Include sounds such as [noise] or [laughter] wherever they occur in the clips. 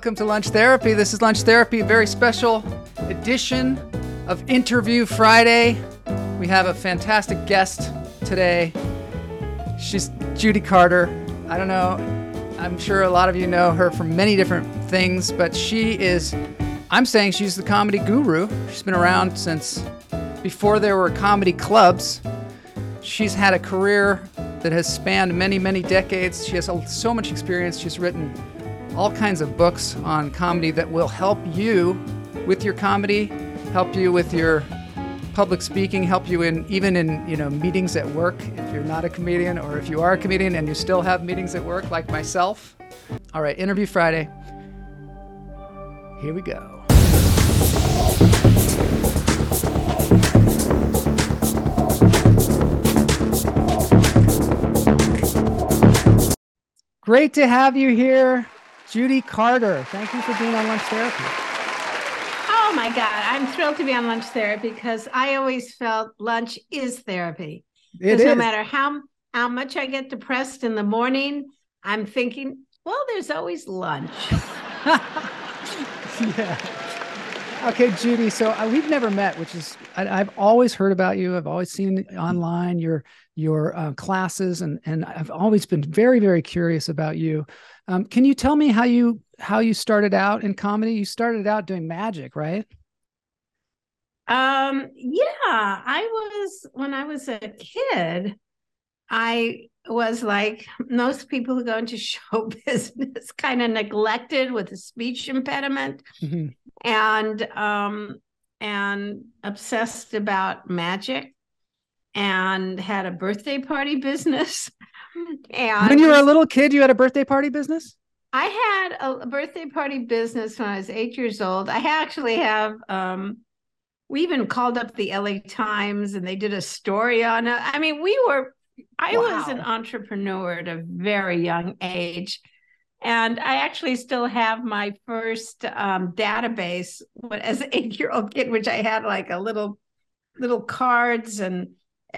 Welcome to Lunch Therapy. This is Lunch Therapy, a very special edition of Interview Friday. We have a fantastic guest today. She's Judy Carter. I don't know, I'm sure a lot of you know her from many different things, but she is, I'm saying she's the comedy guru. She's been around since before there were comedy clubs. She's had a career that has spanned many, many decades. She has so much experience. She's written all kinds of books on comedy that will help you with your comedy, help you with your public speaking, help you in even in you know meetings at work if you're not a comedian or if you are a comedian and you still have meetings at work like myself. All right, interview Friday. Here we go. Great to have you here, Judy Carter. Thank you for being on Lunch Therapy. Oh my God, I'm thrilled to be on Lunch Therapy because I always felt lunch is therapy. It is. No matter how how much I get depressed in the morning, I'm thinking, well, there's always lunch. [laughs] yeah. Okay, Judy. So uh, we've never met, which is I, have always heard about you. I've always seen online your your uh, classes, and and I've always been very very curious about you. Um, can you tell me how you how you started out in comedy? You started out doing magic, right? Um. Yeah, I was when I was a kid. I was like most people who go into [laughs] show business, kind of neglected with a speech impediment. Mm-hmm and um, and obsessed about magic and had a birthday party business. [laughs] and when you were a little kid, you had a birthday party business? I had a birthday party business when I was eight years old. I actually have um, we even called up the LA Times and they did a story on it. I mean, we were I wow. was an entrepreneur at a very young age. And I actually still have my first um, database as an eight-year-old kid, which I had like a little little cards and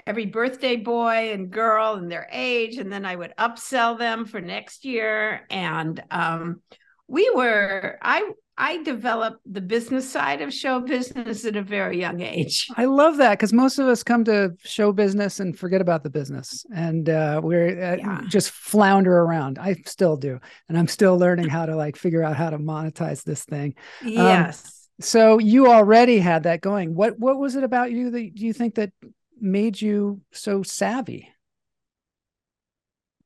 every birthday boy and girl and their age, and then I would upsell them for next year. And um, we were I I developed the business side of show business at a very young age. [laughs] I love that because most of us come to show business and forget about the business, and uh, we're uh, yeah. just flounder around. I still do, and I'm still learning how to like figure out how to monetize this thing. Um, yes. Um, so you already had that going. What what was it about you that you think that made you so savvy?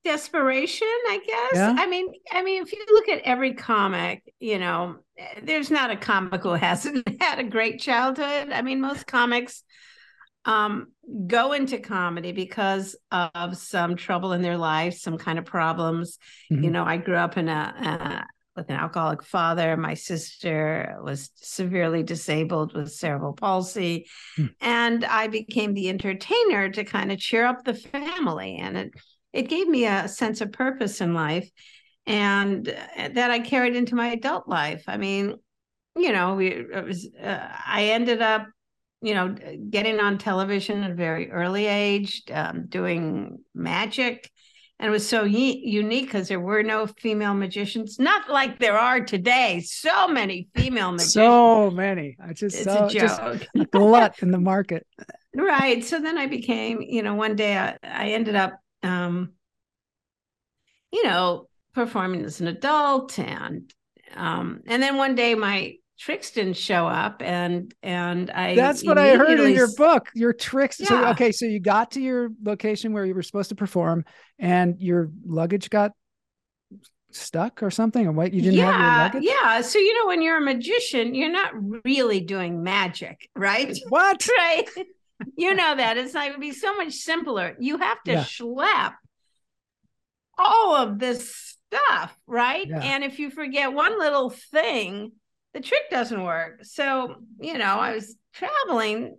Desperation i guess yeah. i mean i mean if you look at every comic you know there's not a comic who [laughs] hasn't had a great childhood i mean most comics um, go into comedy because of some trouble in their life some kind of problems mm-hmm. you know i grew up in a, with an alcoholic father my sister was severely disabled with cerebral palsy mm. and i became the entertainer to kind of cheer up the family and it it gave me a sense of purpose in life and that I carried into my adult life. I mean, you know, we it was uh, I ended up, you know, getting on television at a very early age, um, doing magic, and it was so y- unique because there were no female magicians, not like there are today. So many female [laughs] magicians. So many. I just it's so, a joke. Just [laughs] a glut in the market. Right. So then I became, you know, one day I, I ended up um, you know, performing as an adult and um, and then one day my tricks didn't show up and and I That's what I heard in your book. Your tricks. Yeah. So okay, so you got to your location where you were supposed to perform and your luggage got stuck or something or what you didn't yeah, have your luggage? Yeah. So you know when you're a magician, you're not really doing magic, right? What? [laughs] right you know that it's like it would be so much simpler. You have to yeah. schlep all of this stuff, right? Yeah. And if you forget one little thing, the trick doesn't work. So, you know, I was traveling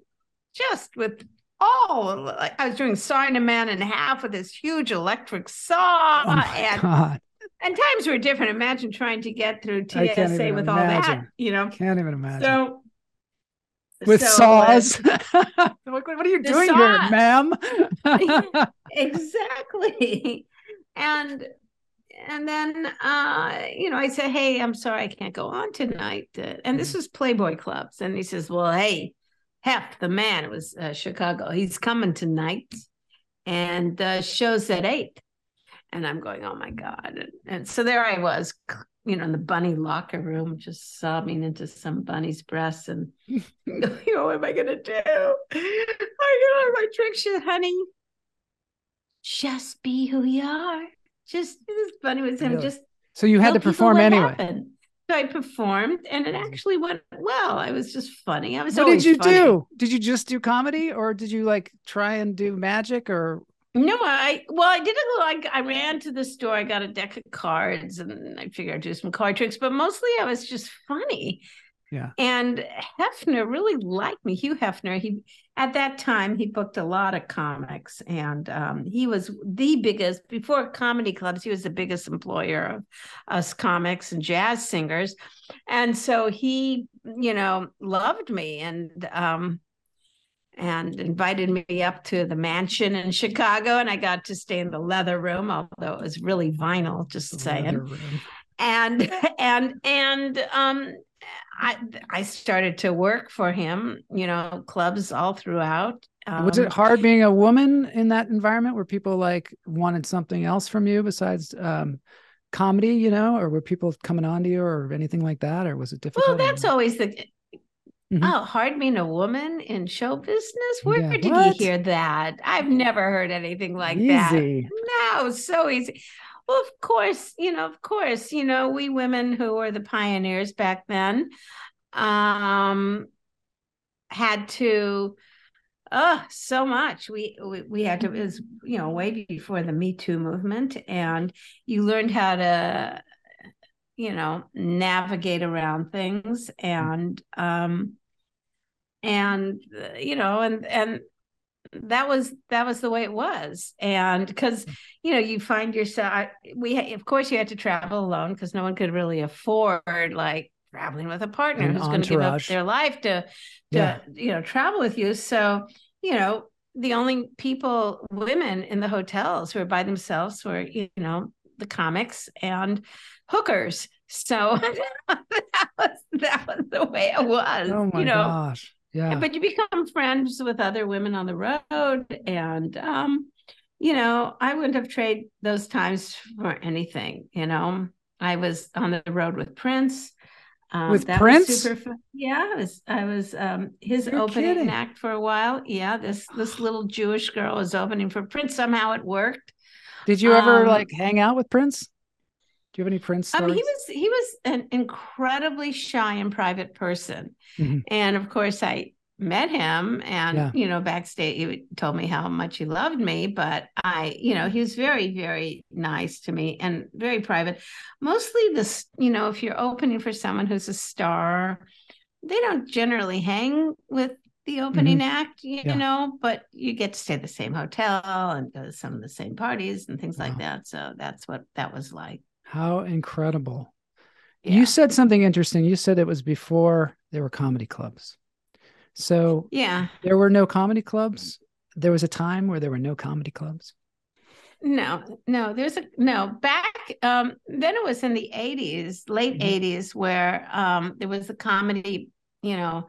just with all like I was doing sawing a man in half with this huge electric saw oh and God. and times were different. Imagine trying to get through TSA with imagine. all that, you know. Can't even imagine. So with so, saws. [laughs] Uh, what are you doing here, ma'am? [laughs] [laughs] exactly. And and then uh, you know, I said, "Hey, I'm sorry, I can't go on tonight." Uh, and this was Playboy Clubs, and he says, "Well, hey, Hef, the man, it was uh, Chicago. He's coming tonight, and the show's at eight. And I'm going, oh my god! And, and so there I was, you know, in the bunny locker room, just sobbing into some bunny's breast, and [laughs] [laughs] you know, what am I gonna do? I got my trick shit, honey. Just be who you are. Just this bunny was him. Really? Just so you had to perform anyway. Happened. So I performed and it mm-hmm. actually went well. I was just funny. I was What did you funny. do? Did you just do comedy or did you like try and do magic or no, I well, I did a little. I, I ran to the store. I got a deck of cards, and I figured I'd do some card tricks. But mostly, I was just funny. Yeah. And Hefner really liked me. Hugh Hefner, he at that time he booked a lot of comics, and um, he was the biggest before comedy clubs. He was the biggest employer of us comics and jazz singers, and so he, you know, loved me and um, and invited me up to the mansion in Chicago, and I got to stay in the leather room, although it was really vinyl. Just the saying. And and and um I I started to work for him, you know, clubs all throughout. Um, was it um, hard being a woman in that environment where people like wanted something else from you besides um, comedy, you know, or were people coming on to you or anything like that, or was it difficult? Well, that's always the mm-hmm. oh hard being a woman in show business. Where yeah. did what? you hear that? I've never heard anything like easy. that. No, so easy. Well, of course, you know, of course, you know, we women who were the pioneers back then um had to oh so much we, we we had to it was you know way before the me too movement and you learned how to you know navigate around things mm. and um and uh, you know and and that was that was the way it was. And because mm. you know you find yourself we of course you had to travel alone because no one could really afford like traveling with a partner An who's going to give up their life to to yeah. you know travel with you. So you know the only people women in the hotels who were by themselves were you know the comics and hookers so [laughs] that was that was the way it was oh my you know gosh yeah but you become friends with other women on the road and um you know i wouldn't have traded those times for anything you know i was on the road with prince um, with Prince, yeah, I was, I was um, his You're opening kidding. act for a while. Yeah, this this [gasps] little Jewish girl was opening for Prince. Somehow it worked. Did you ever um, like hang out with Prince? You have any Prince stories? Um, he was he was an incredibly shy and private person, mm-hmm. and of course I met him and yeah. you know backstage he told me how much he loved me but i you know he was very very nice to me and very private mostly this you know if you're opening for someone who's a star they don't generally hang with the opening mm-hmm. act you yeah. know but you get to stay at the same hotel and go to some of the same parties and things wow. like that so that's what that was like how incredible yeah. you said something interesting you said it was before there were comedy clubs so yeah, there were no comedy clubs. There was a time where there were no comedy clubs. No, no, there's a no back. Um, then it was in the 80s, late mm-hmm. 80s, where um, there was the comedy, you know,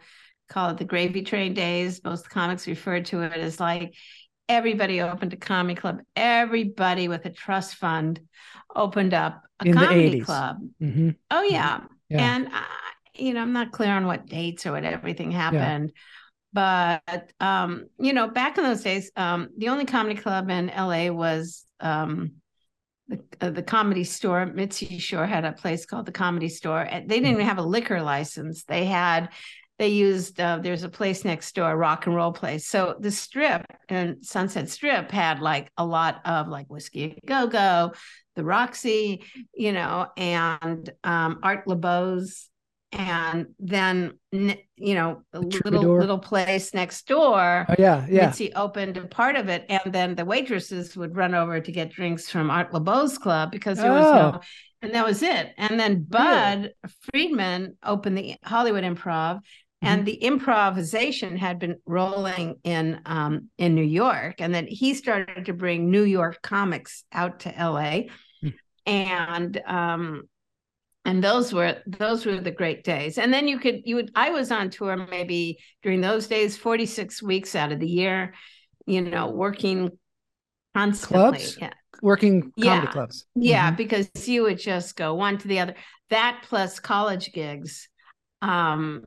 call it the gravy train days. Most comics referred to it as like everybody opened a comedy club. Everybody with a trust fund opened up a in comedy club. Mm-hmm. Oh yeah, yeah. and I, you know, I'm not clear on what dates or what everything happened. Yeah. But um, you know, back in those days, um, the only comedy club in LA was um the, uh, the comedy store. Mitzi Shore had a place called the Comedy Store. They didn't even have a liquor license. They had they used uh, there's a place next door, a rock and roll place. So the strip and Sunset Strip had like a lot of like whiskey go go, the Roxy, you know, and um, Art Laboe's and then you know a little little place next door oh yeah yeah Mitzi opened a part of it and then the waitresses would run over to get drinks from art laboe's club because there was oh. no and that was it and then Budd Friedman opened the hollywood improv. And the improvisation had been rolling in um, in new york and then he started to bring new york comics out to la and um and those were those were the great days and then you could you would i was on tour maybe during those days 46 weeks out of the year you know working constantly clubs? Yeah. working comedy yeah. clubs yeah mm-hmm. because you would just go one to the other that plus college gigs um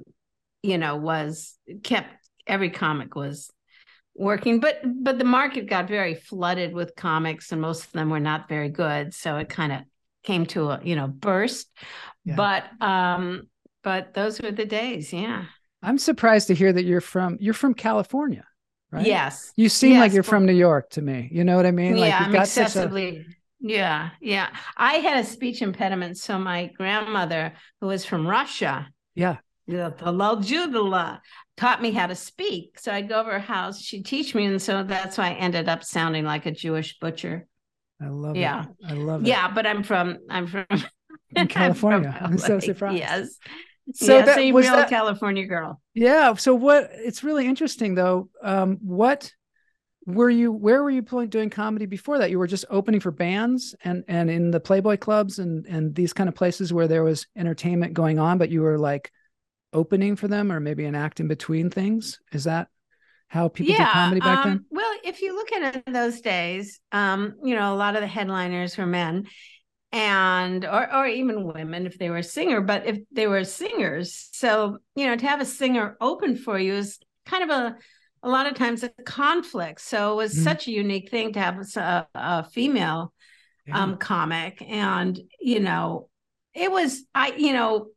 you know was kept every comic was working. But but the market got very flooded with comics and most of them were not very good. So it kind of came to a you know burst. Yeah. but um but those were the days yeah. I'm surprised to hear that you're from you're from california right? Yes. You seem yes, like you're from new york to me. You know what i mean? Yeah like i'm excessively a... yeah yeah. I had a speech impediment so my grandmother who was from russia yeah taught me how to speak. So I'd go over her house, she'd teach me. And so that's why I ended up sounding like a Jewish butcher. I love yeah. it. I love it. Yeah, but I'm from I'm from In [laughs] California. I'm, I'm so surprised. Yes. So yes, that a was real that, California girl. Yeah. So what it's really interesting though. Um, what were you where were you doing comedy before that? You were just opening for bands and and in the Playboy clubs and and these kind of places where there was entertainment going on, but you were like opening for them or maybe an act in between things? Is that how people yeah, did comedy back um, then? Well, if you look at it in those days, um, you know, a lot of the headliners were men and or or even women if they were a singer, but if they were singers, so you know, to have a singer open for you is kind of a a lot of times a conflict. So it was mm-hmm. such a unique thing to have a, a female yeah. um, comic, and you know, it was I you know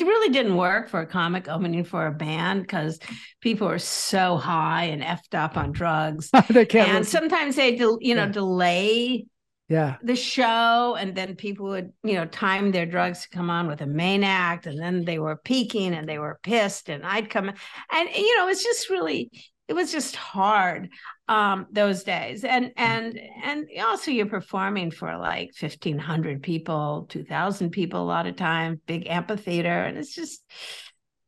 it really didn't work for a comic opening for a band because people are so high and effed up on drugs. [laughs] they can't and listen. sometimes they, de- you know, yeah. delay yeah the show and then people would you know time their drugs to come on with a main act and then they were peaking and they were pissed and i'd come and you know it's just really it was just hard um, those days. And mm. and and also you're performing for like 1500 people 2000 people a lot of time big amphitheater. And it's just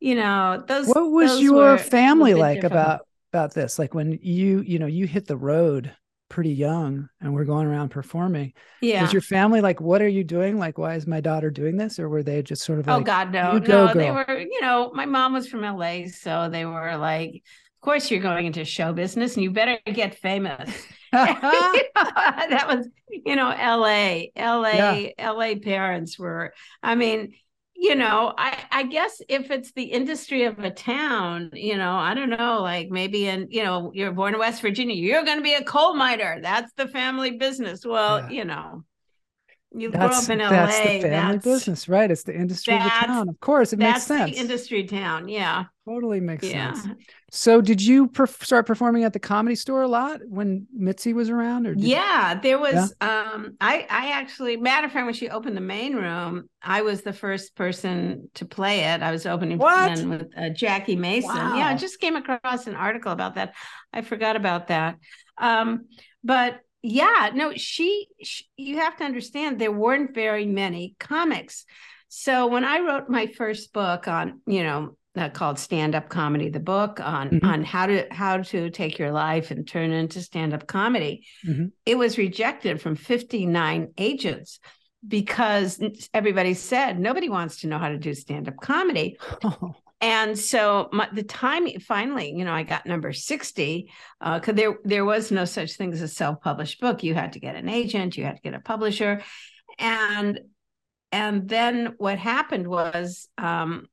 you know those what was those your family like difficult. about about this? Like when you you know you hit the road pretty young and we're going around performing yeah. was your family like what are you doing? Like why is my daughter doing this? Or were they just sort of oh, like oh god no no they were you know my mom was from la so they were like course you're going into show business and you better get famous. [laughs] [laughs] that was, you know, LA, LA, yeah. LA parents were, I mean, you know, I, I guess if it's the industry of a town, you know, I don't know, like maybe in, you know, you're born in West Virginia, you're going to be a coal miner. That's the family business. Well, yeah. you know, you that's, grew up in LA. That's the family that's, business, right? It's the industry of the town. Of course, it makes sense. The industry town, yeah. Totally makes yeah. sense. So, did you perf- start performing at the comedy store a lot when Mitzi was around? Or yeah, you... there was. Yeah? Um, I I actually, matter of fact, when she opened the main room, I was the first person to play it. I was opening with uh, Jackie Mason. Wow. Yeah, I just came across an article about that. I forgot about that. Um, but yeah no she, she, you have to understand there weren't very many comics so when i wrote my first book on you know uh, called stand up comedy the book on mm-hmm. on how to how to take your life and turn it into stand up comedy mm-hmm. it was rejected from 59 agents because everybody said nobody wants to know how to do stand up comedy [laughs] oh. And so my, the time finally, you know, I got number 60 because uh, there there was no such thing as a self-published book. You had to get an agent, you had to get a publisher. And and then what happened was um,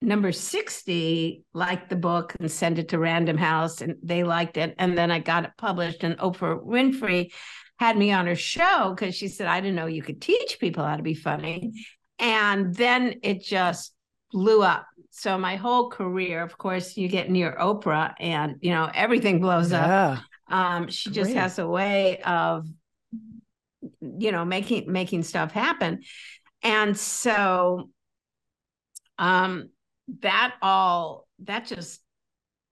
number 60 liked the book and sent it to Random House and they liked it. And then I got it published and Oprah Winfrey had me on her show because she said, I didn't know you could teach people how to be funny. And then it just blew up so my whole career, of course, you get near Oprah and you know everything blows yeah. up. Um, she just has a way of you know making making stuff happen. And so um that all that just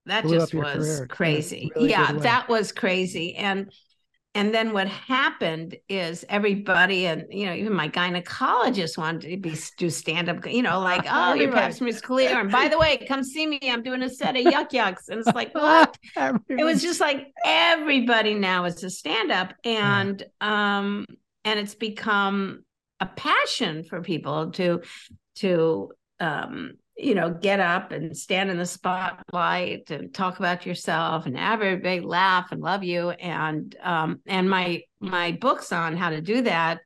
that Blew just was career. crazy. Really yeah, that was crazy. And and then what happened is everybody and you know even my gynecologist wanted to be do stand up you know like [laughs] oh your pap smear's clear. And by the way come see me. I'm doing a set of yuck yucks. And it's like what? [laughs] It was just like everybody now is a stand up and um and it's become a passion for people to to um, you know get up and stand in the spotlight and talk about yourself and have everybody laugh and love you. And um, and my my books on how to do that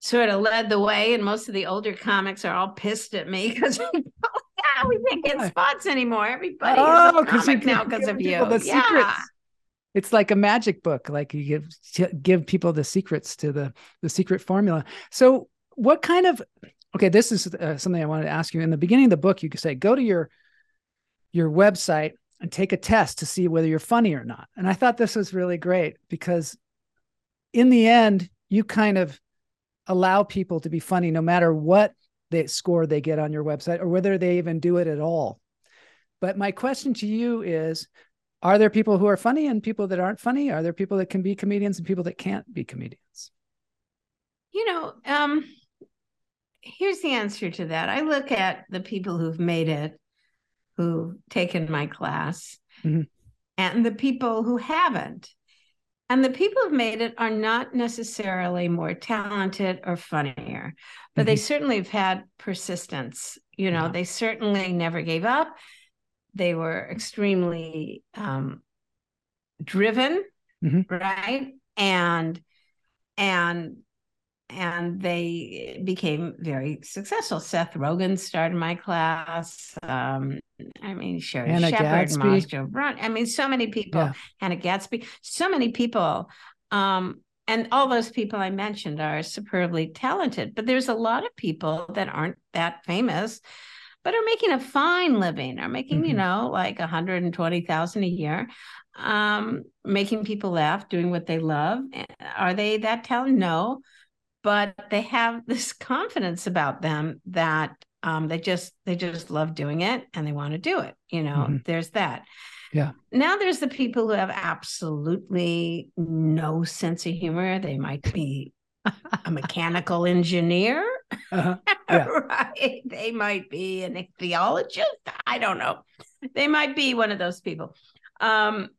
sort of led the way. And most of the older comics are all pissed at me [laughs] because yeah we can't get spots anymore. Everybody oh, is a comic now because of you. the yeah. secrets. It's like a magic book like you give give people the secrets to the the secret formula. So what kind of okay this is uh, something i wanted to ask you. In the beginning of the book you could say go to your your website and take a test to see whether you're funny or not. And i thought this was really great because in the end you kind of allow people to be funny no matter what the score they get on your website or whether they even do it at all. But my question to you is are there people who are funny and people that aren't funny? Are there people that can be comedians and people that can't be comedians? You know um here's the answer to that. I look at the people who've made it, who've taken my class, mm-hmm. and the people who haven't. And the people who've made it are not necessarily more talented or funnier, but mm-hmm. they certainly have had persistence. You know, yeah. they certainly never gave up. They were extremely um, driven, mm-hmm. right? And and and they became very successful. Seth Rogen started my class. Um, I mean, Sherri Hannah Shepherd, Joe I mean, so many people. Yeah. Hannah Gadsby, so many people. Um, and all those people I mentioned are superbly talented. But there's a lot of people that aren't that famous, but are making a fine living. Are making, mm-hmm. you know, like 120,000 a year. Um, making people laugh, doing what they love. Are they that talented? No but they have this [laughs] confidence about them that um, they just they just love doing it and they want to do it you know mm-hmm. there's that. Yeah. Now there's the people who have absolutely no sense of humor. They might be [laughs] a mechanical engineer uh-huh. [laughs] yeah. right? They might be an ichthyologist. I don't know. They might be one of those people. Um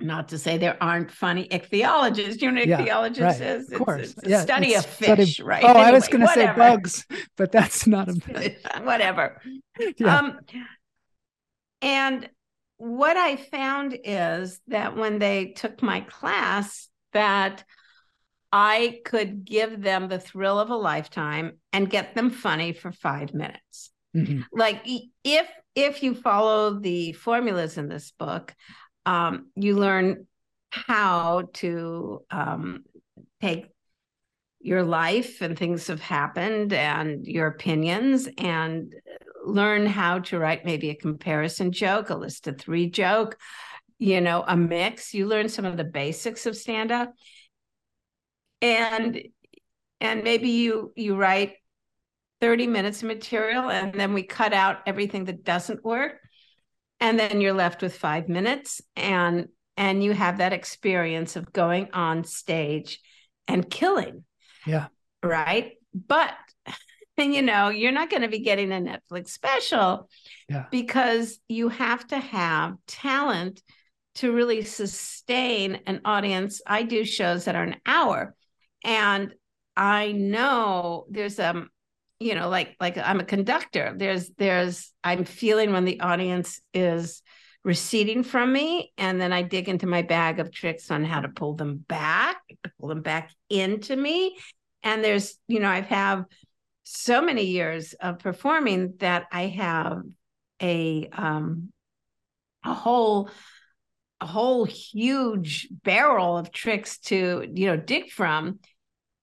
not to say there aren't funny ichthyologists. You know, yeah, ichthyologist right. is of course. It's, it's yeah, study of fish, study... right? Oh, anyway, I was going to say bugs, but that's not a [laughs] whatever. [laughs] Yeah. Um, and what I found is that when they took my class, that I could give them the thrill of a lifetime and get them funny for five minutes. Mm-hmm. Like if if you follow the formulas in this book, um, you learn how to um, take your life and things have happened and your opinions and learn how to write maybe a comparison joke, a list of three joke, you know, a mix. You learn some of the basics of stand up. And and maybe you you write 30 minutes of material and then we cut out everything that doesn't work and then you're left with five minutes and and you have that experience of going on stage and killing. Yeah. Right? But and [laughs] you know you're not going to be getting a netflix special yeah. because you have to have talent to really sustain an audience. I do shows that are an hour and i know there's um you know like like i'm a conductor. There's there's i'm feeling when the audience is receding from me and then i dig into my bag of tricks on how to pull them back pull them back into me. And there's you know i've have so many years of performing that i have a um a whole a whole huge barrel of tricks to you know dig from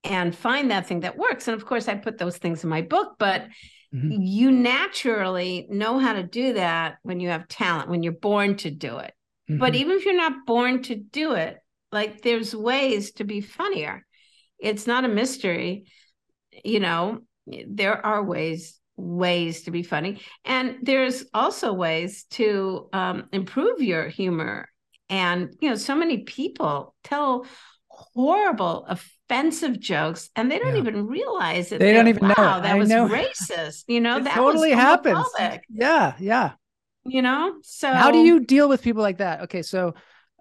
and find that thing that works. And of course, I put those things in my book, but mm-hmm. you naturally know how to do that when you have talent, when you're born to do it. Mm-hmm. But even if you're not born to do it, like there's ways to be funnier. It's not a mystery. You know, there are ways ways to be funny and there's also ways to um, improve your humor and you know so many people tell horrible offensive jokes and they don't yeah. even realize it. They don't even wow, know. That I was know. [laughs] racist. You know, it that totally happens. Yeah, yeah. You know, so how do you deal with people like that? Okay, so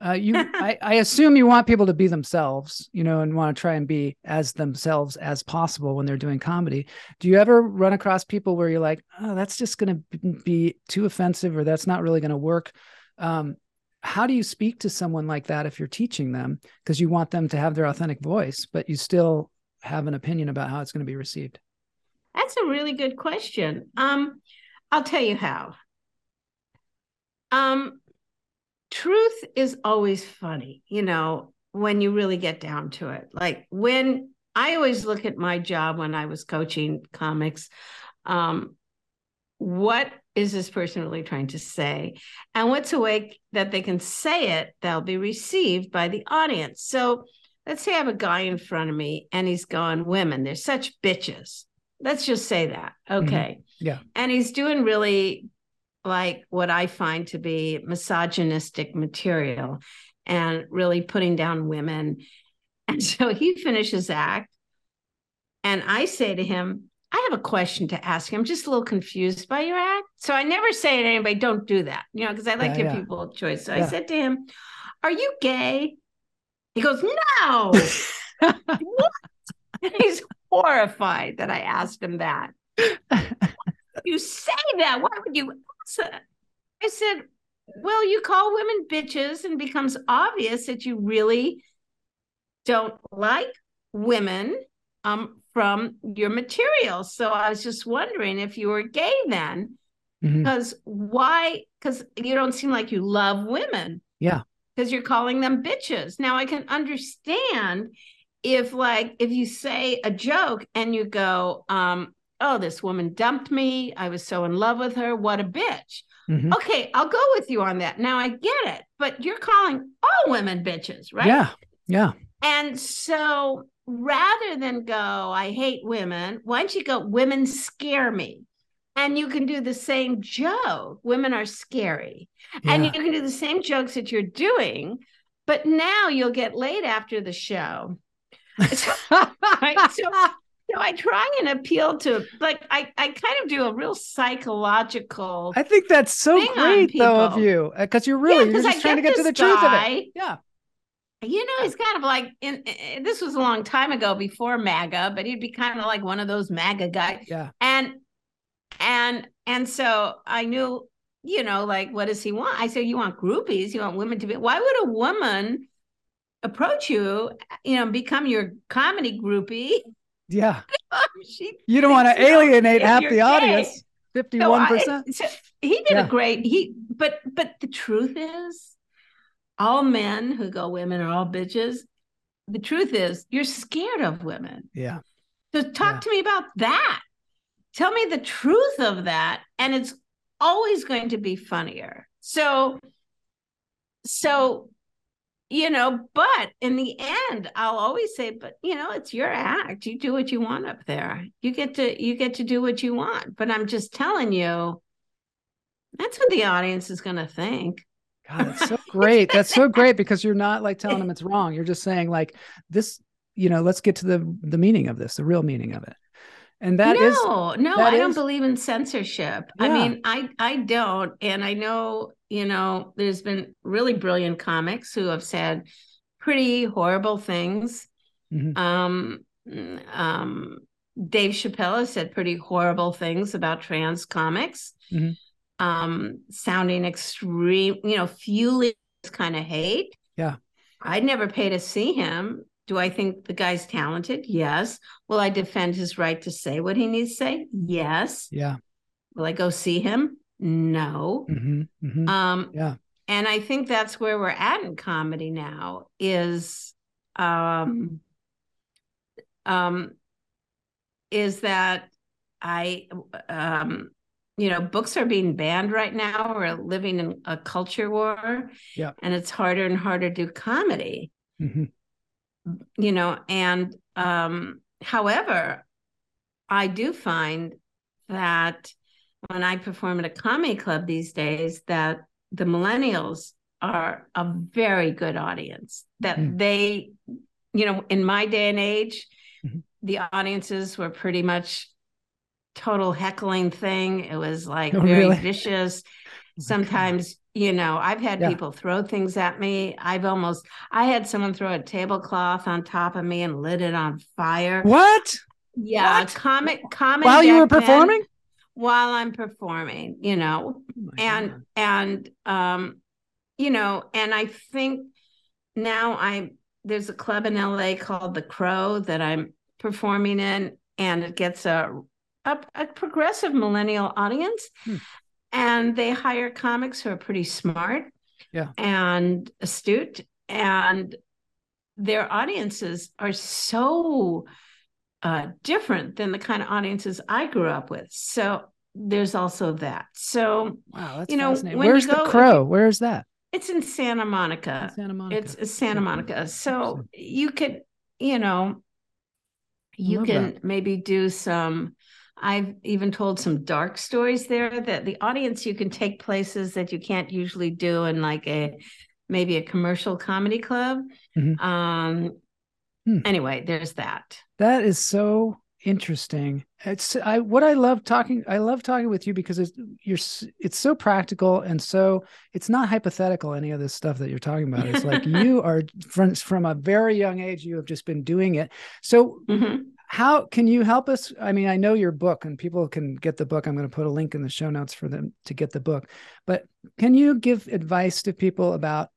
Uh, you, [laughs] I, I assume you want people to be themselves, you know, and want to try and be as themselves as possible when they're doing comedy. Do you ever run across people where you're like, oh, that's just going to be too offensive, or that's not really going to work? Um, how do you speak to someone like that if you're teaching them because you want them to have their authentic voice, but you still have an opinion about how it's going to be received? That's a really good question. Um, I'll tell you how. Um, truth is always funny, you know, when you really get down to it. Like when I always look at my job when I was coaching comics, um, what is this person really trying to say? And what's a way that they can say it that'll be received by the audience? So let's say I have a guy in front of me and he's going, Women, they're such bitches. Let's just say that. Mm-hmm. Okay. Mm-hmm. Yeah. And he's doing really like what I find to be misogynistic material and really putting down women. [laughs] And so he finishes act. And I say to him, I have a question to ask you. I'm just a little confused by your act. So I never say to anybody, don't do that, you know, because I like yeah, to give yeah. people a choice. So yeah. I said to him, Are you gay? He goes, No. [laughs] what? He's horrified that I asked him that. you say that? Why would you ask that? I said, well, you call women bitches and becomes obvious that you really don't like women um, from your material. So I was just wondering if you were gay then, because mm-hmm. why? Because you don't seem like you love women. Yeah. Because you're calling them bitches. Now I can understand if like if you say a joke and you go, um, oh, this woman dumped me. I was so in love with her. What a bitch. Mm-hmm. Okay, I'll go with you on that. Now I get it, but you're calling all women bitches, right? Yeah. Yeah. And so rather than go, I hate women, why don't you go, women scare me? And you can do the same joke. Women are scary. Yeah. And you can do the same jokes that you're doing, but now you'll get late after the show. right? [laughs] So know, I try and appeal to like I, I kind of do a real psychological. I think that's so great though of you uh, because you're really yeah, you're just I trying to get to the guy, truth of it. Yeah. You know, he's kind of like in, in, this was a long time ago before MAGA, but he'd be kind of like one of those MAGA guys. Yeah. And and and so I knew, you know, like what does he want? I said, you want groupies, you want women to be. Why would a woman approach you, you know, become your comedy groupie? Yeah. [laughs] you don't want to alienate half the audience. Fifty-one percent. He did yeah. a great. He, but but the truth is, all men who go women are all bitches. The truth is, you're scared of women. Yeah. So talk yeah. to me about that. Tell me the truth of that, and it's always going to be funnier. So, so you know, but in the end, I'll always say, but you know, it's your act. You do what you want up there. You get to you get to do what you want. But I'm just telling you, that's what the audience is gonna think. God, that's so great. that's so great because you're not like telling them it's wrong. You're just saying like this, you know, let's get to the the meaning of this, the real meaning of it and that no, is no i don't believe in censorship yeah. i mean i i don't and i know you know there's been really brilliant comics who have said pretty horrible things mm-hmm. um um dave chappelle has said pretty horrible things about trans comics mm-hmm. um sounding extreme you know fueling kind of hate yeah i'd never pay to see him do I think the guy's talented? Yes. Will I defend his right to say what he needs to say? Yes. Yeah. Will I go see him? No. Mm-hmm, mm-hmm. Um, yeah. And I think that's where we're at in comedy now is um, um, is that I um, you know, books are being banned right now. We're living in a culture war. Yeah. And it's harder and harder to do comedy. Mm-hmm you know, and um, however, I do find that when I perform at a comedy club these days, that the millennials are a very good audience. That mm. they, you know, in my day and age, mm-hmm. the audiences were pretty much total heckling thing. It was like [laughs] oh, very really? vicious. [laughs] Sometimes, you know, I've had yeah. people throw things at me. I've almost, I had someone throw a tablecloth on top of me and lit it on fire. What? Yeah, what? comic, comic. While you were performing? While I'm performing, you know, oh and God. and um, you know, and I think now I'm there's a club in LA called The Crow that I'm performing in, and it gets a a, a progressive millennial audience. Hmm and they hire comics who are pretty smart yeah. and astute and their audiences are so uh, different than the kind of audiences I grew up with. So there's also that. So wow, that's you know, where's go, the crow? Where's that? It's in Santa Monica. In Santa Monica. It's Santa Monica. So you could, you know, you can that. maybe do some I've even told some dark stories there that the audience you can take places that you can't usually do in like a maybe a commercial comedy club. Mm-hmm. Um hmm. anyway, there's that. That is so interesting. It's I what I love talking I love talking with you because it's you're it's so practical and so it's not hypothetical any of this stuff that you're talking about. It's like [laughs] you are from from a very young age you have just been doing it. So mm-hmm how can you help us? I mean i know your book and people can get the book. I'm going to put a link in the show notes for them to get the book. But can you give advice to people about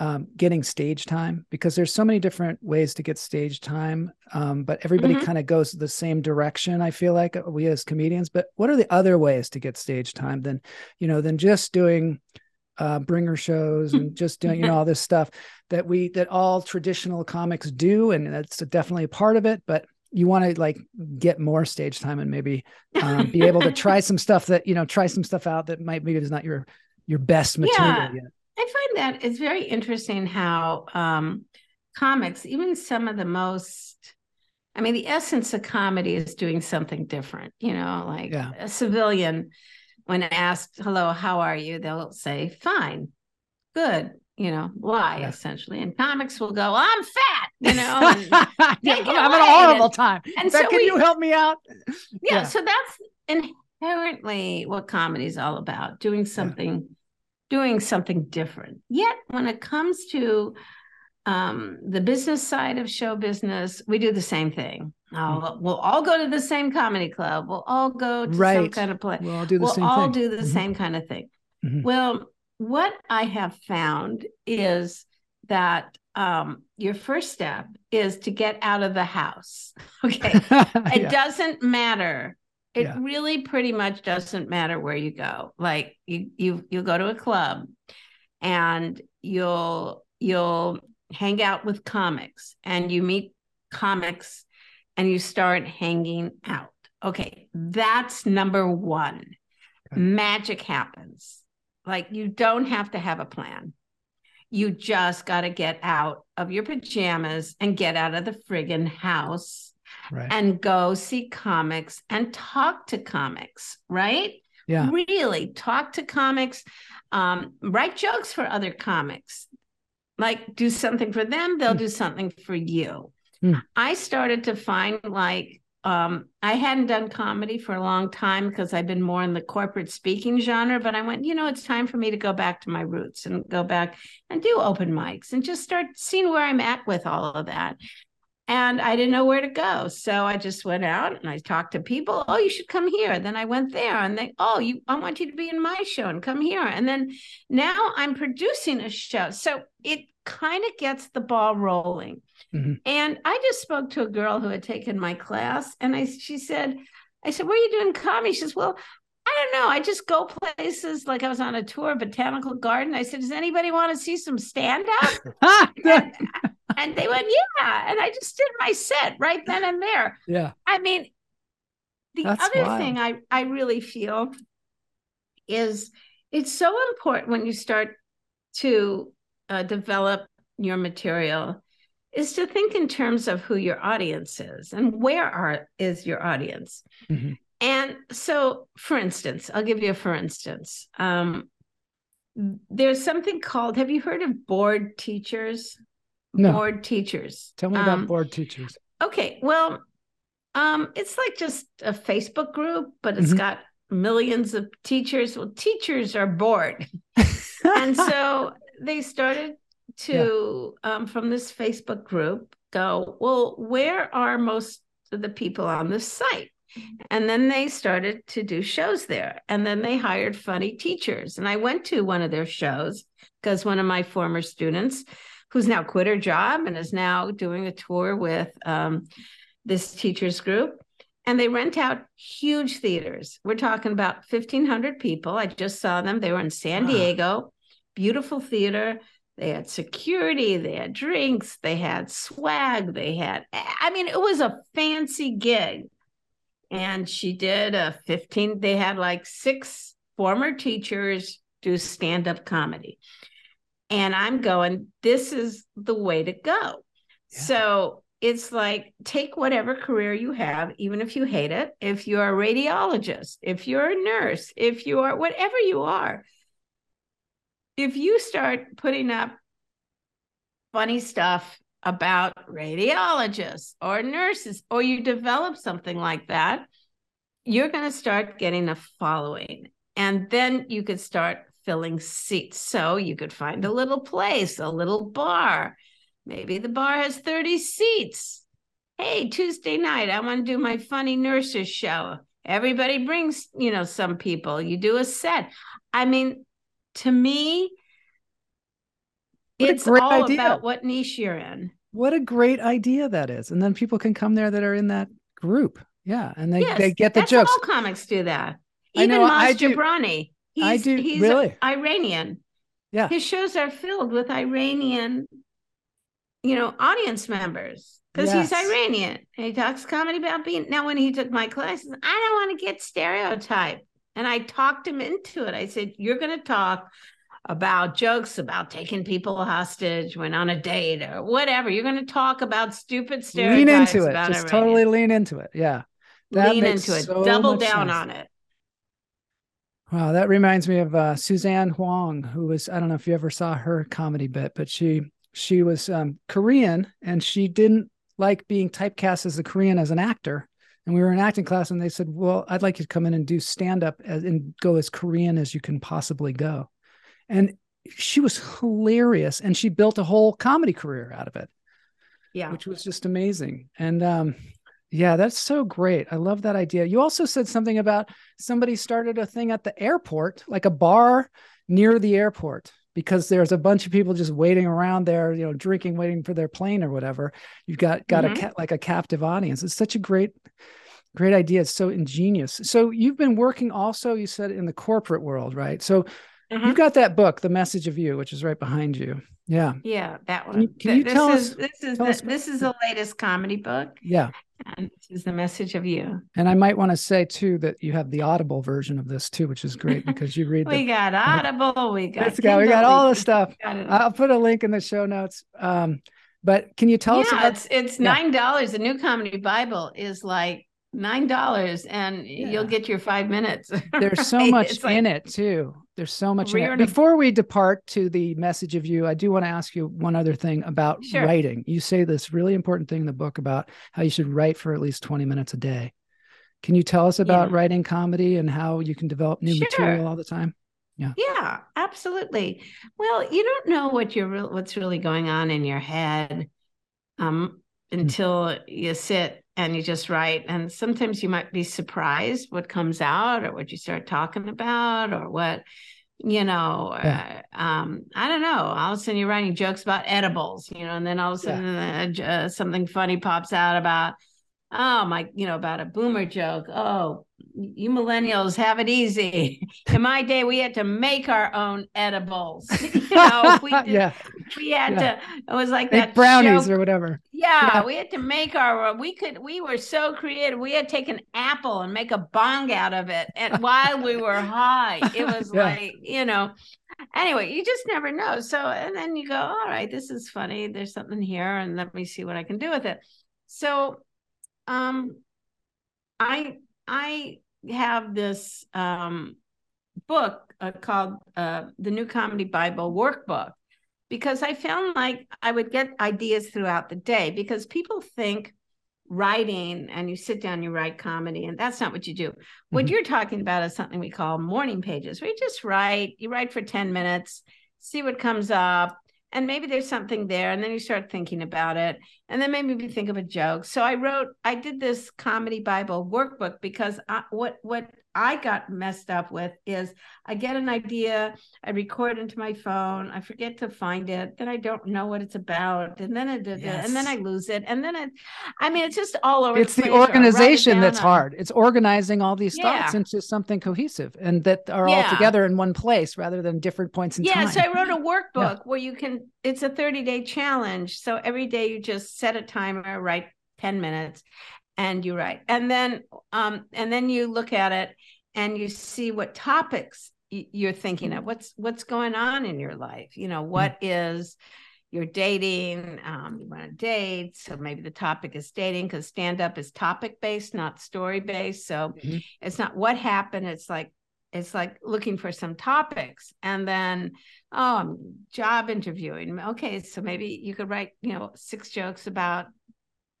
um, getting stage time? Because there's so many different ways to get stage time um, but everybody mm-hmm. kind of goes the same direction i feel like we as comedians. But what are the other ways to get stage time than you know than just doing uh, bringer shows and just doing you know all this stuff that we that all traditional comics do and that's definitely a part of it but you want to like get more stage time and maybe um, be able to [laughs] try some stuff that you know try some stuff out that might maybe is not your your best material yeah, yet. I find that it's very interesting how um, comics, even some of the most, I mean, the essence of comedy is doing something different. You know, like yeah. a civilian, when asked, "Hello, how are you?" they'll say, "Fine, good." You know, lie yeah. essentially. And comics will go, I'm fat, you know. [laughs] [laughs] yeah, I'm having a horrible and, time. And so, can we, you help me out? [laughs] Yeah, yeah, So that's inherently what comedy is all about, doing something, doing something different. Yet when it comes to um, the business side of show business, we do the same thing. Oh, we'll all go to the same comedy club. We'll all go to right. some kind of play. We'll all do the we'll same all thing. do the mm-hmm. same kind of thing. Mm-hmm. Well, what I have found is that um, your first step is to get out of the house. [laughs] Okay. [laughs] it yeah. doesn't matter. It yeah. really pretty much doesn't matter where you go. Like you you you go to a club and you'll you'll hang out with comics and you meet comics and you start hanging out. Okay, that's number 1. Okay. Magic happens. Like you don't have to have a plan. You just got to get out of your pajamas and get out of the friggin' house right. and go see comics and talk to comics, right? Yeah. Really talk to comics, um, write jokes for other comics. Like do something for them, they'll mm. do something for you. Mm. I started to find like um, I hadn't done comedy for a long time because I've been more in the corporate speaking genre, but I went, you know, it's time for me to go back to my roots and go back and do open mics and just start seeing where I'm at with all of that. And I didn't know where to go. So I just went out and I talked to people. Oh, you should come here. Then I went there and they, oh, you I want you to be in my show and come here. And then now I'm producing a show. So it kind of gets the ball rolling. Mm-hmm. And I just spoke to a girl who had taken my class, and I she said, I said, What are you doing comedy?" She says, "Well." I don't know. I just go places like I was on a tour, of botanical garden. I said, Does anybody want to see some stand up? [laughs] and, and they went, Yeah. And I just did my set right then and there. Yeah. I mean, the That's other wild. thing I, I really feel is it's so important when you start to uh, develop your material is to think in terms of who your audience is and where are is your audience. Mm-hmm. And so, for instance, I'll give you a for instance. Um, there's something called. Have you heard of bored teachers? No. Bored teachers. Tell me about um, bored teachers. Okay, well, um, it's like just a Facebook group, but it's mm-hmm. got millions of teachers. Well, teachers are bored. [laughs] and so they started to, yeah. um, from this Facebook group, go, well, where are most of the people on this site? And then they started to do shows there. And then they hired funny teachers. And I went to one of their shows because one of my former students, who's now quit her job and is now doing a tour with um, this teachers group, and they rent out huge theaters. We're talking about 1,500 people. I just saw them. They were in San Diego, beautiful theater. They had security, they had drinks, they had swag, they had, I mean, it was a fancy gig. And she did a 15, they had like six former teachers do stand up comedy. And I'm going, this is the way to go. Yeah. So it's like take whatever career you have, even if you hate it. If you're a radiologist, if you're a nurse, if you are whatever you are, if you start putting up funny stuff about radiologists or nurses, or you develop something like that, you're going to start getting a following. And then you could start filling seats. So you could find a little place, a little bar. Maybe the bar has 30 seats. Hey, Tuesday night, I want to do my funny nurses show. Everybody brings, you know, some people. You do a set. I mean, to me, what it's all idea. about what niche you're in. What a great idea that is. And then people can come there that are in that group. Yeah. And they, yes, they get the jokes. All comics do that. Even Maz Jobrani. He's, I do. He's really? Iranian. Yeah. His shows are filled with Iranian, you know, audience members because yes. he's Iranian. And he talks comedy about being. Now, when he took my classes, I don't want to get stereotyped. And I talked him into it. I said, You're going to talk about jokes about taking people hostage when on a date or whatever. You're going to talk about stupid stereotypes. Lean into it. Just everything. totally lean into it. Yeah. That lean into it. So Double down sense. on it. Wow, that reminds me of uh, Suzanne Huang, who was I don't know if you ever saw her comedy bit, but she she was um, Korean and she didn't like being typecast as a Korean as an actor and we were in acting class and they said well i'd like you to come in and do stand up and go as korean as you can possibly go. And she was hilarious and she built a whole comedy career out of it yeah. which was just amazing. And um yeah that's so great. I love that idea. You also said something about somebody started a thing at the airport like a bar near the airport because there's a bunch of people just waiting around there, you know, drinking, waiting for their plane or whatever. You've got got mm-hmm. a like a captive audience. It's such a great, great idea. It's so ingenious. So you've been working also, you said, in the corporate world, right? So mm-hmm. you've got that book, The Message of You, which is right behind you. Yeah. Yeah, that one. Can you, can you this tell is, us? This is the, this is the latest comedy book. Yeah. And this is the message of you. And I might want to say too that you have the Audible version of this too, which is great [laughs] because you read. we the, got [laughs] Audible. We got. Kindle, we got all the stuff. I'll put a link in the show notes. Um, but can you tell yeah, us? About, it's it's nine dollars. The New Comedy Bible is like nine dollars and yeah. you'll get your five minutes [laughs] there's so much it's in it too there's so much in it. before we depart to the message of you i do want to ask you one other thing about sure. writing you say this really important thing in the book about how you should write for at least 20 minutes a day can you tell us about yeah. writing comedy and how you can develop new sure. material all the time yeah yeah absolutely well you don't know what you're what's really going on in your head um. Until mm. you sit and you just write and sometimes you might be surprised what comes out or what you start talking about or what you know yeah. uh, um i don't know all of a sudden you're writing jokes about edibles you know and then all of a sudden yeah. uh, uh, something funny pops out about oh my you know about a boomer joke oh you millennials have it easy [laughs] in my day we had to make our own edibles [laughs] you know we [laughs] did, yeah we had yeah. to it was like make that brownies or whatever. Yeah, yeah, we had to make our we could we were so creative. We had to take an apple and make a bong out of it and [laughs] while we were high. It was yeah. like you know anyway you just never know. So and then you go all right this is funny. There's something here and let me see what i can do with it. So um i i have this um book uh, called uh, the new comedy bible workbook because I found like I would get ideas throughout the day because people think writing and you sit down, you write comedy, and that's not what you do. What mm-hmm. you're talking about is something we call morning pages, where you just write, you write for 10 minutes, see what comes up, and maybe there's something there and then you start thinking about it and then maybe you think of a joke so i wrote i did this comedy bible workbook because I, what what I got messed up with is I get an idea, I record into my phone, I forget to find it, then I don't know what it's about, and then it, yes. and then I lose it, and then it, I mean, it's just all over. It's the, the organization that's on. hard. It's organizing all these yeah. thoughts into something cohesive and that are yeah. all together in one place rather than different points in yeah, time. Yeah, so I wrote a [laughs] workbook yeah. where you can. It's a thirty day challenge, so every day you just set a timer, write 10 minutes and you write and then um and then you look at it and you see what topics you're thinking of. What's what's going on in your life? You know what mm-hmm. is you're dating? Um, you want to date so maybe the topic is dating because stand up is topic based not story based so mm-hmm. it's not what happened it's like it's like looking for some topics. And then oh job interviewing. Okay so maybe you could write you know six jokes about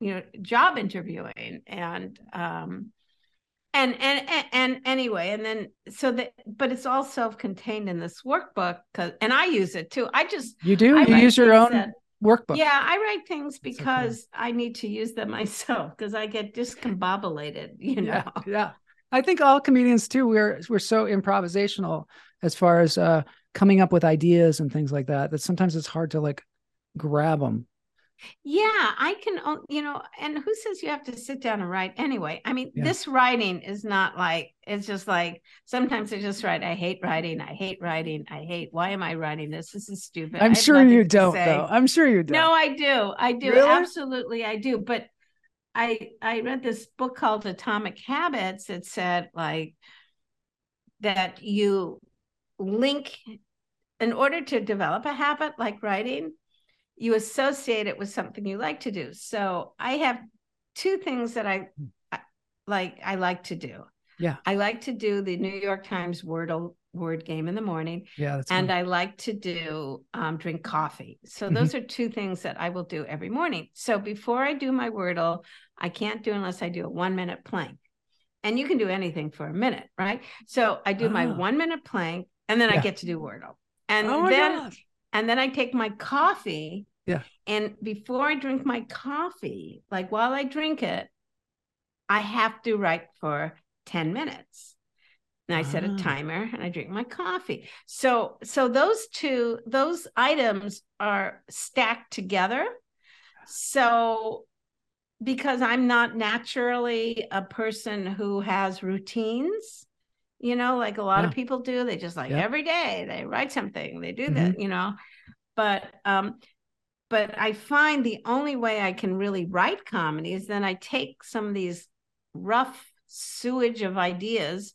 you know job interviewing and um and and and anyway and then so that but it's all self-contained in this workbook because and i use it too. I just you do? I you use your own that, workbook. Yeah i write things because okay. i need to use them [laughs] myself because i get discombobulated you know? yeah, yeah i think all comedians too we're we're so improvisational as far as uh coming up with ideas and things like that that sometimes it's hard to like grab them yeah, I can, you know, and who says you have to sit down and write anyway? I mean, yeah. this writing is not like, it's just like sometimes I just write, I hate writing, I hate writing, I hate, why am I writing this? This is stupid. I'm sure you don't, though. I'm sure you don't. No, I do. I do. Really? Absolutely, I do. But I, I read this book called Atomic Habits that said, like, that you link in order to develop a habit like writing you associate it with something you like to do. So I have two things that I, I like I like to do. Yeah. I like to do the New York Times Wordle word game in the morning. Yeah. and I like to do um, drink coffee. So mm-hmm. those are two things that I will do every morning. So before I do my Wordle, I can't do unless I do a one minute plank. And you can do anything for a minute, right? So I do oh. my ah. one minute plank and then yeah. I get to do Wordle. And oh then and then I take my coffee. Yeah. And before I drink my coffee, like while I drink it, I have to write for 10 minutes. And I set a ah. timer and I drink my coffee. So so those two those items are stacked together. So because I'm not naturally a person who has routines, you know, like a lot yeah. of people do. They just like yeah. every day they write something, they do mm-hmm. that, you know. But um, but I find the only way I can really write comedy is then I take some of these rough sewage of ideas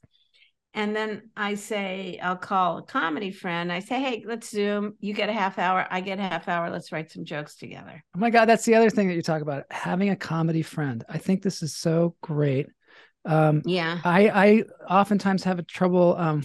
and then I say, I'll call a comedy friend. I say, hey, let's Zoom. You get a half hour. I get a half hour. Let's write some jokes together. Oh my God. That's the other thing that you talk about having a comedy friend. I think this is so great um, yeah. I, I oftentimes have a trouble um,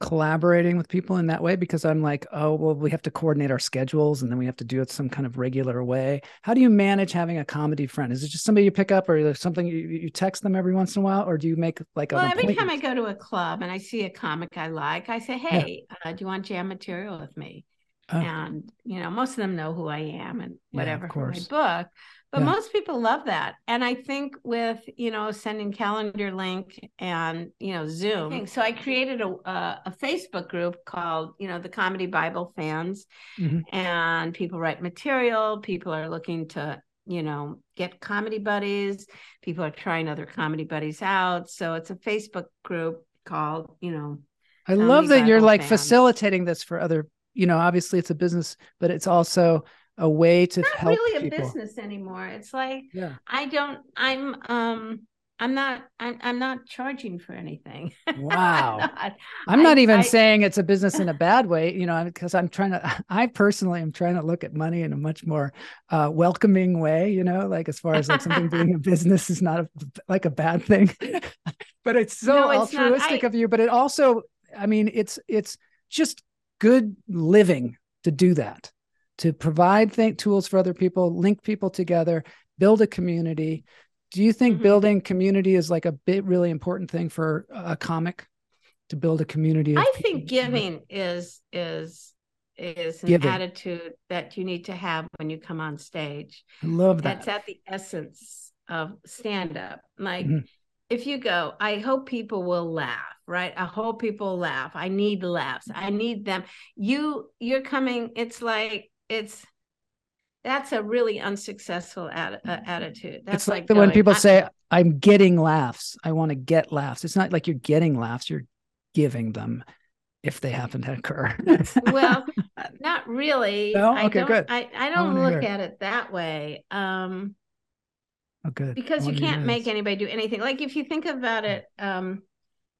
collaborating with people in that way because I'm like, oh, well, we have to coordinate our schedules and then we have to do it some kind of regular way. How do you manage having a comedy friend? Is it just somebody you pick up or something you, you text them every once in a while? Or do you make like a well, every time I go to a club and I see a comic I like, I say, hey, yeah. uh, do you want jam material with me? Oh. And, you know, most of them know who I am and whatever yeah, my book but yeah. most people love that and i think with you know sending calendar link and you know zoom so i created a, a, a facebook group called you know the comedy bible fans mm-hmm. and people write material people are looking to you know get comedy buddies people are trying other comedy buddies out so it's a facebook group called you know i love that bible you're like fans. facilitating this for other you know obviously it's a business but it's also a way to it's not help really a people. business anymore. It's like yeah. I don't i'm um i'm not i'm, I'm not charging for anything. [laughs] Wow. i'm not, I'm not I, even I, saying it's a business in a [laughs] bad way you know because i'm trying to [laughs] i personally am trying to look at money in a much more uh, welcoming way you know like as far as like something being a business is not a, like a bad thing. But it's so no, it's altruistic I, of you but it also i mean it's it's just good living to do that to provide think tools for other people, link people together, build a community. Do you think mm-hmm. building community is like a bit really important thing for a comic to build a community? I think giving is is is an giving. attitude that you need to have when you come on stage. I love that. That's at the essence of stand up. Like mm-hmm. if you go, I hope people will laugh, right? I hope people laugh. I need laughs. I need them. You you're coming it's like it's that's a really unsuccessful ad, uh, attitude. That's it's like, like going, when people I, say, "I'm getting laughs. I want to get laughs." It's not like you're getting laughs; you're giving them if they happen to occur. [laughs] well, [laughs] not really. No? Okay, I good. I, I don't look at it that way. Um, oh, good. Because you can't make anybody do anything. Like if you think about it um,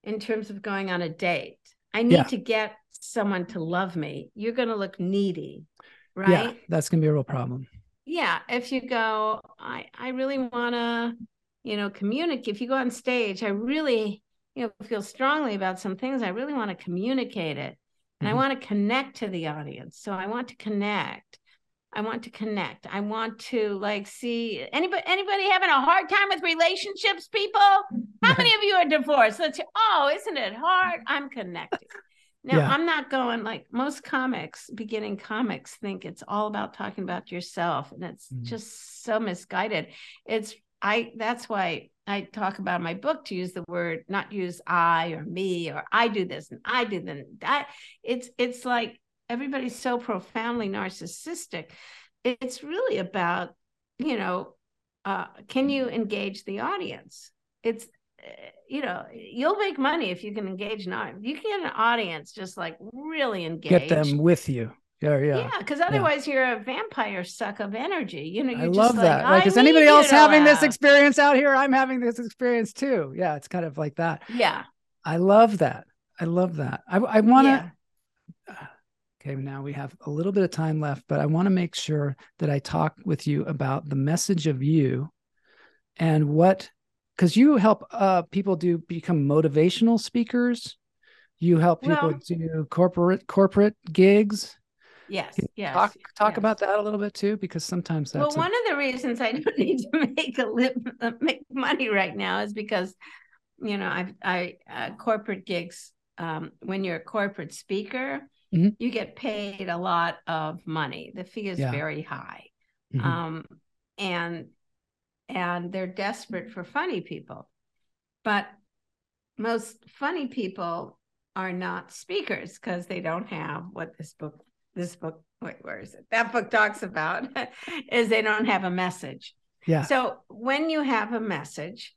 in terms of going on a date, I need yeah. to get someone to love me. You're going to look needy right? Yeah, that's gonna be a real problem. Yeah, if you go, I I really want to, you know, communicate. If you go on stage, I really, you know, feel strongly about some things. I really want to communicate it, and mm-hmm. I want to connect to the audience. So I want to connect. I want to connect. I want to like see anybody anybody having a hard time with relationships, people. How many [laughs] of you are divorced? Let's oh, isn't it hard? I'm connected. Now, yeah. I'm not going like most comics, beginning comics think it's all about talking about yourself and it's mm-hmm. just so misguided. It's I that's why I talk about my book to use the word not use I or me or I do this and I do that. It's it's like everybody's so profoundly narcissistic. It's really about, you know, uh, can you engage the audience? It's you know, you'll make money if you can engage not you can get an audience just like really engage. Get them with you. Yeah, yeah. Yeah, because otherwise yeah. you're a vampire suck of energy. You know, I love that. Like, like is anybody else having this experience out here? I'm having this experience too. Yeah, it's kind of like that. Yeah. I love that. I love that. I, I want to. Yeah. [sighs] Okay, now we have a little bit of time left, but I want to make sure that I talk with you about the message of you and what because you help uh, people do become motivational speakers. You help people well, do corporate corporate gigs. Yes, yes. Talk talk yes. about that a little bit too, because sometimes that's. Well, a... one of the reasons I [laughs] don't need to make a lip, uh, make money right now is because, you know, I I uh, corporate gigs. Um, when you're a corporate speaker, mm-hmm. you get paid a lot of money. The fee is yeah. very high, mm-hmm. um, and and they're desperate for funny people. But most funny people are not speakers because they don't have what this book this book wait, where is it that book talks about [laughs] is they don't have a message yeah so when you have a message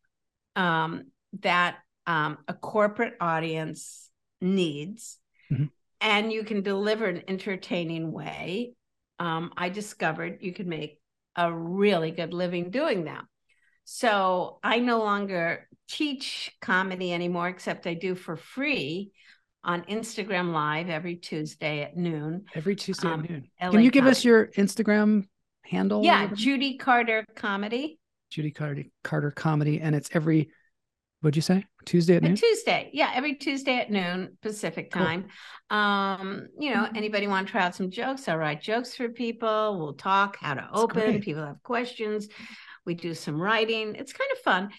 um, that um, a corporate audience needs mm-hmm. and you can deliver an entertaining way um, i discovered you can make a really good living doing that. So I no longer teach comedy anymore, except I do for free on Instagram Live every Tuesday at noon. Every Tuesday um, at noon. LA Can you give comedy. us your Instagram handle? Yeah, Judy Carter Comedy. Judy Carter Carter Comedy, and it's every. What'd you say? Tuesday at noon. Tuesday, yeah, every Tuesday at noon Pacific time. Cool. Um, you know, anybody want to try out some jokes? I'll write jokes for people. We'll talk how to open. People have questions. We do some writing. It's kind of fun.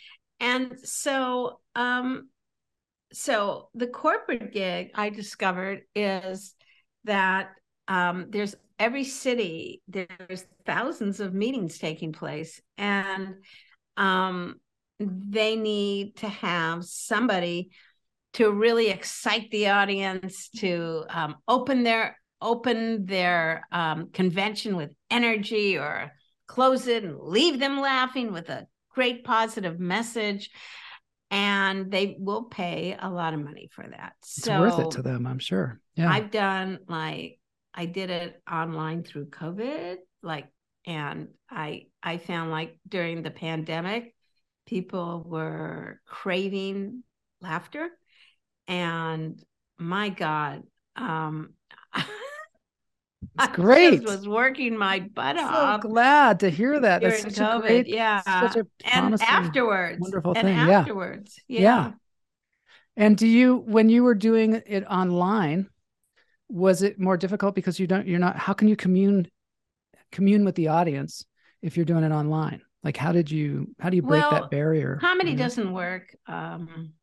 And so, um, so the corporate gig I discovered is that um, there's every city there's thousands of meetings taking place, and um, they need to have somebody to really excite the audience to um, open their open their um, convention with energy or close it and leave them laughing with a great positive message. And they will pay a lot of money for that. It's so worth it to them i'm sure. Yeah. I've done like i did it online through covid like and i i found like during the pandemic people were craving laughter and my god um [laughs] It's [laughs] great. was working my butt off. so off. glad to hear that. That's such COVID. a great, yeah. Such a and afterwards, wonderful and thing. Afterwards, yeah. yeah. yeah. And do you, when you were doing it online, was it more difficult because you don't, you're not, how can you commune, commune with the audience if you're doing it online? Like, how did you how do you break well, that barrier? Comedy doesn't work. Um,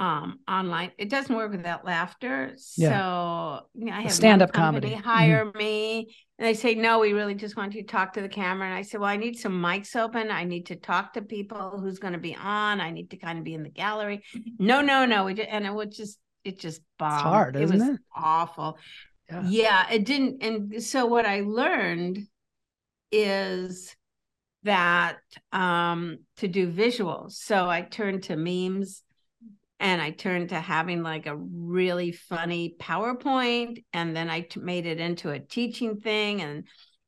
um online it doesn't work without laughter yeah. so you know, i have stand-up comedy hire mm-hmm. me and they say no we really just want you to talk to the camera and i said well i need some mics open i need to talk to people who's going to be on i need to kind of be in the gallery no no no we did, and it was just it just bombed. It's hard it was it? awful yeah. yeah it didn't and so what i learned is that um to do visuals so i turned to memes and I turned to having like a really funny PowerPoint, and then I t- made it into a teaching thing, and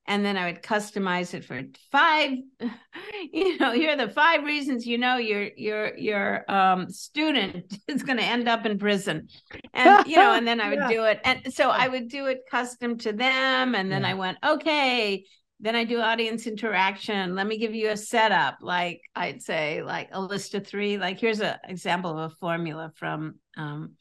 and then I would customize it for five. [laughs] You know, here are the five reasons you know your your your um, student [laughs] is going to end up in prison, and you know, and then I [laughs] would yeah. do it, and so I would do it custom to them, and then yeah. I went, okay, then I do audience interaction. Let me give you a setup. Like I'd say, like a list of three. Like here's an example of a formula from um,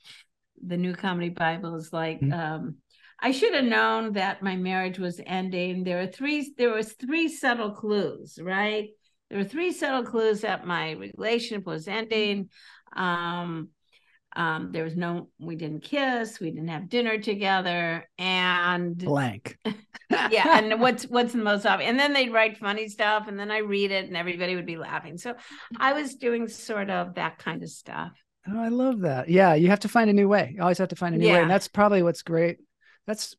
the New Comedy Bible. Is like mm-hmm. um, I should have known that my marriage was ending. There were three. There was three subtle clues, right? There were three subtle clues that my relationship was ending. Um, um, there was no, we didn't kiss, we didn't have dinner together, and blank. [laughs] yeah, and what's what's the most obvious? And then they'd write funny stuff, and then I read it, and everybody would be laughing. So I was doing sort of that kind of stuff. Oh, I love that. Yeah, you have to find a new way. You always have to find a new yeah. way, and that's probably what's great. That's,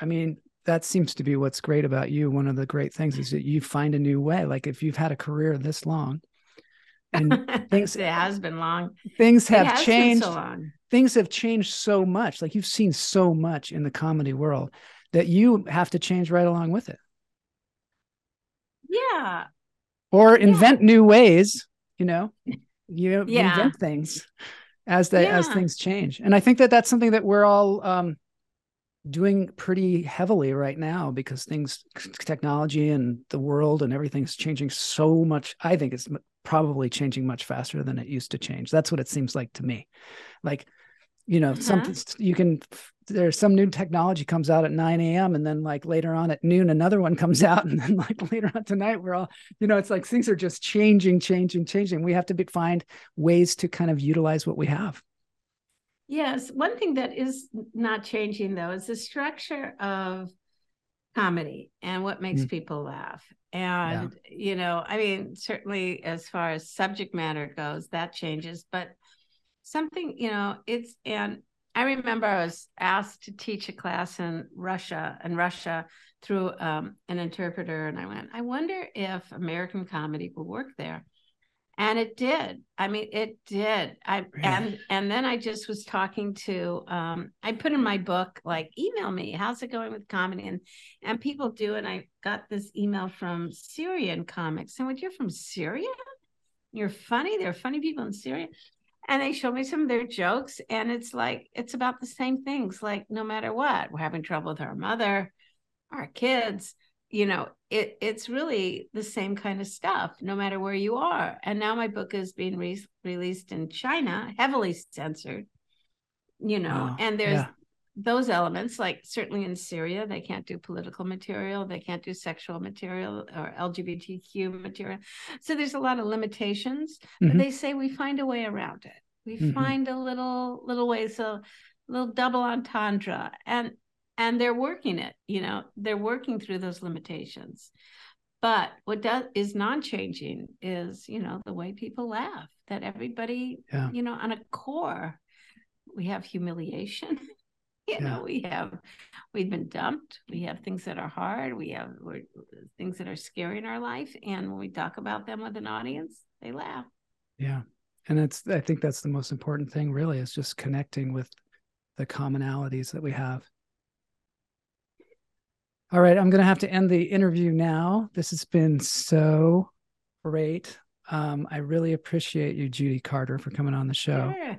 I mean, that seems to be what's great about you. One of the great things is that you find a new way. Like if you've had a career this long, and [laughs] things it has been long. things have changed. so things have changed so much. Like you've seen so much in the comedy world that you have to change right along with it. Yeah. Or invent new ways you know? [laughs] You yeah. invent things as they yeah. as things change. And i think that that's something that we're all um doing pretty heavily right now because things technology and the world and everything's changing so much. I think it's probably changing much faster than it used to change. That's what it seems like to me. Like you know uh-huh. something you can there's some new technology comes out at 9 a.m and then like later on at noon another one comes [laughs] out and then like later on tonight we're all you know it's like things are just changing changing changing. We have to be, find ways to kind of utilize what we have. Yes, one thing that is not changing though is the structure of comedy and what makes mm. people laugh. And yeah. you know, I mean, certainly as far as subject matter goes, that changes, but something, you know, it's and I remember I was asked to teach a class in Russia and Russia through um, an interpreter, and I went, I wonder if American comedy will work there and it did. I mean it did. I and and then i just was talking to um i put in my book like email me how's it going with comedy? And and people do and i got this email from syrian comics. And when you're from syria? You're funny. There are funny people in syria. And they show me some of their jokes and it's like it's about the same things. Like no matter what we're having trouble with our mother our kids you know it it's really the same kind of stuff no matter where you are and now my book is being re- released in china heavily censored you know oh, and there's yeah. those elements like certainly in syria they can't do political material they can't do sexual material or lgbtq material so there's a lot of limitations mm-hmm. but they say we find a way around it we mm-hmm. find a little little way so little double entendre and and they're working it you know they're working through those limitations. But what does is non-changing is you know the way people laugh that everybody yeah. you know on a core we have humiliation. [laughs] You yeah. know we have we've been dumped. We have things that are hard. We have things that are scary in our life. And when we talk about them with an audience they laugh. Yeah. And that's i think that's the most important thing really is just connecting with the commonalities that we have all right, I'm going to have to end the interview now. This has been so great. Um, I really appreciate you, Judy Carter, for coming on the show. Sure.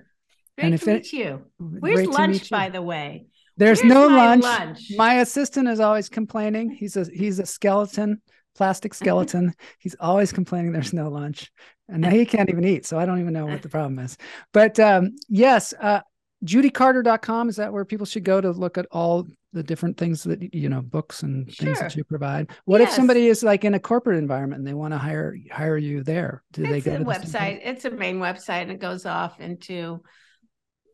Great and to meet it, you. Where's lunch, by the way? There's Where's no lunch. lunch. My assistant is always complaining. He's a he's a skeleton, plastic skeleton. [laughs] he's always complaining there's no lunch, and [laughs] now he can't even eat. So I don't even know what the [laughs] problem is. But um, yes, uh, judycarter.com is that where people should go to look at all the different things that you know books and things that you provide what if somebody is like in a corporate environment and they want to hire hire you there do they it's go a to the website. It's a main website and it goes off into,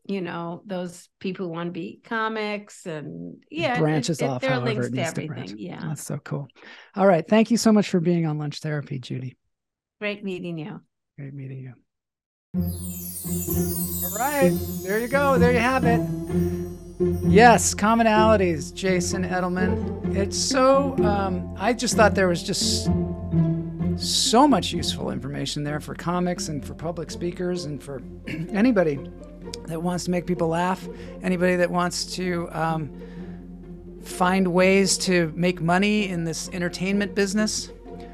you know, those people who want to be comics and yeah, it- branches it- off there are however links it to needs to branch. everything. Yeah. that's so cool all right thank you so much for being on lunch therapy judy Great meeting you. great meeting you all right there you go there you have it yes commonalities jason edelman. It's so um, i just thought there was just so much useful information there for comics and for public speakers and for [clears throat] anybody that wants to make people laugh anybody that wants to um, find ways to make money in this entertainment business.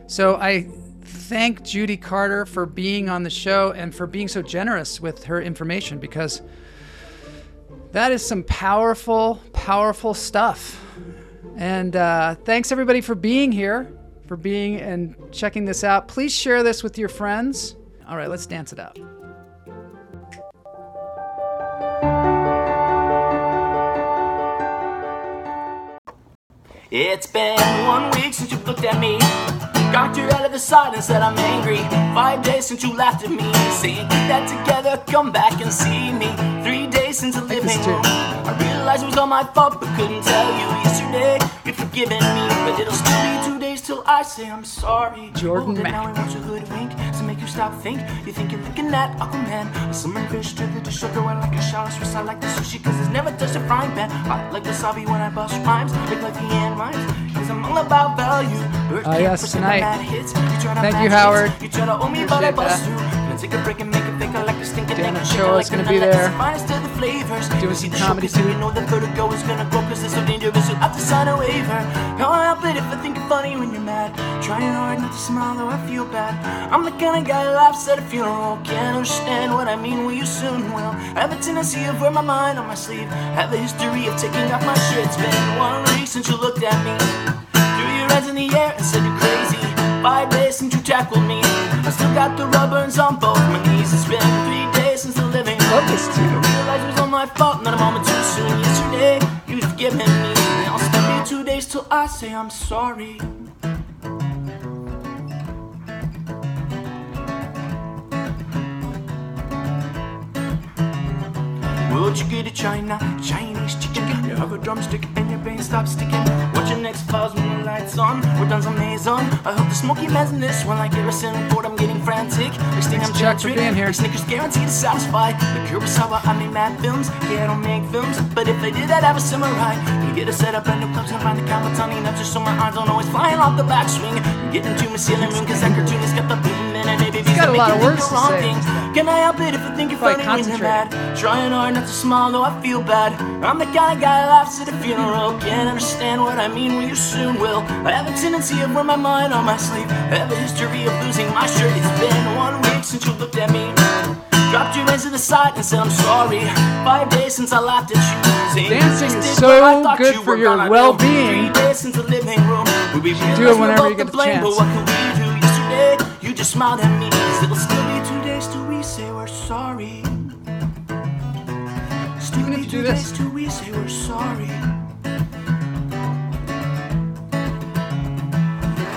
So i thank judy carter for being on the show and for being so generous with her information because that is some powerful, powerful stuff. And uh, thanks everybody for being here, for being and checking this out. Please share this with your friends. All right, let's dance it out. It's been one week since you looked at me. Got you out of the side and said I'm angry. Five days since you laughed at me. Saying keep that together, come back and see me. Three days since the living room. I realized it was all my fault, but couldn't tell you yesterday. You'd forgiven me, but it'll still be two days till I say I'm sorry. Jordan oh, Mack. Stop think. You think you're looking at Aquaman. A summer fish to the dish sugar. I like a shower Swiss. I like the sushi cause it's never touched a frying pan. I like wasabi when I bust rhymes. Like like the end rhymes. Cause I'm all about value. Bird came oh, yes, tonight. hits. You try to Thank you, Howard. hits. You try to owe me, but I Appreciate bust that. through. Gonna take a break and make it think I like a stinking Dan nigga. and Shake Show is gonna be nut, like there. it's finest of the flavors. Doing some see the comedy too. You know the vertigo is gonna grow cause it's so dangerous. You'll have to sign a waiver. I help it if I think you're funny when you're mad. Trying hard not to smile though I feel bad. I'm the kind of guy who laughs at a funeral. Can't understand what I mean, well you soon will. I have a tendency of wear my mind on my sleeve. Have a history of taking off my shirt. It's been one week since you looked at me. Threw your hands in the air and said you're crazy. Five days since you tackled me. I still got the rub burns on both my knees. It's been three Love this realized it was all my fault, not a moment too soon. Yesterday, you've given me. I'll still be two days till I say I'm sorry. Would you get a China, Chinese chicken? You have a drumstick and your brain stops sticking. Watch your next pause when the lights on. We're done some maze on. I hope the smoky man's in this one like Harrison Ford. I'm getting frantic. Next thing I'm Chuck, for being here. Snickers guaranteed to satisfy. The Kurosawa, I make mad films. Yeah, I don't make films, but if I did, I'd have a samurai. Can get a setup and the clubs and find the Kamatani nuts just so my arms don't always flying off the backswing. Getting to my ceiling room cause that cartoonist got the boom it. Maybe because got a lot of words to say. things. Can I help it if I think you're Probably funny when you're mad? Trying hard not to smile, though I feel bad. I'm the kind of guy who laughs at a funeral. Can't understand what I mean, well, you soon will. I have a tendency of wear my mind on my sleeve. I have a history of losing my shirt. It's been one week since you looked at me. Dropped your hands to the side and said, I'm sorry. Five days since I laughed at you. Dancing is did what I so good you for your well-being. Three days since the living room. We do it whenever you get the chance. Smiled at me. It'll still be two days till we say we're sorry. Still be two do this. days till we say we're sorry.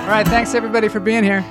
All right, thanks everybody for being here.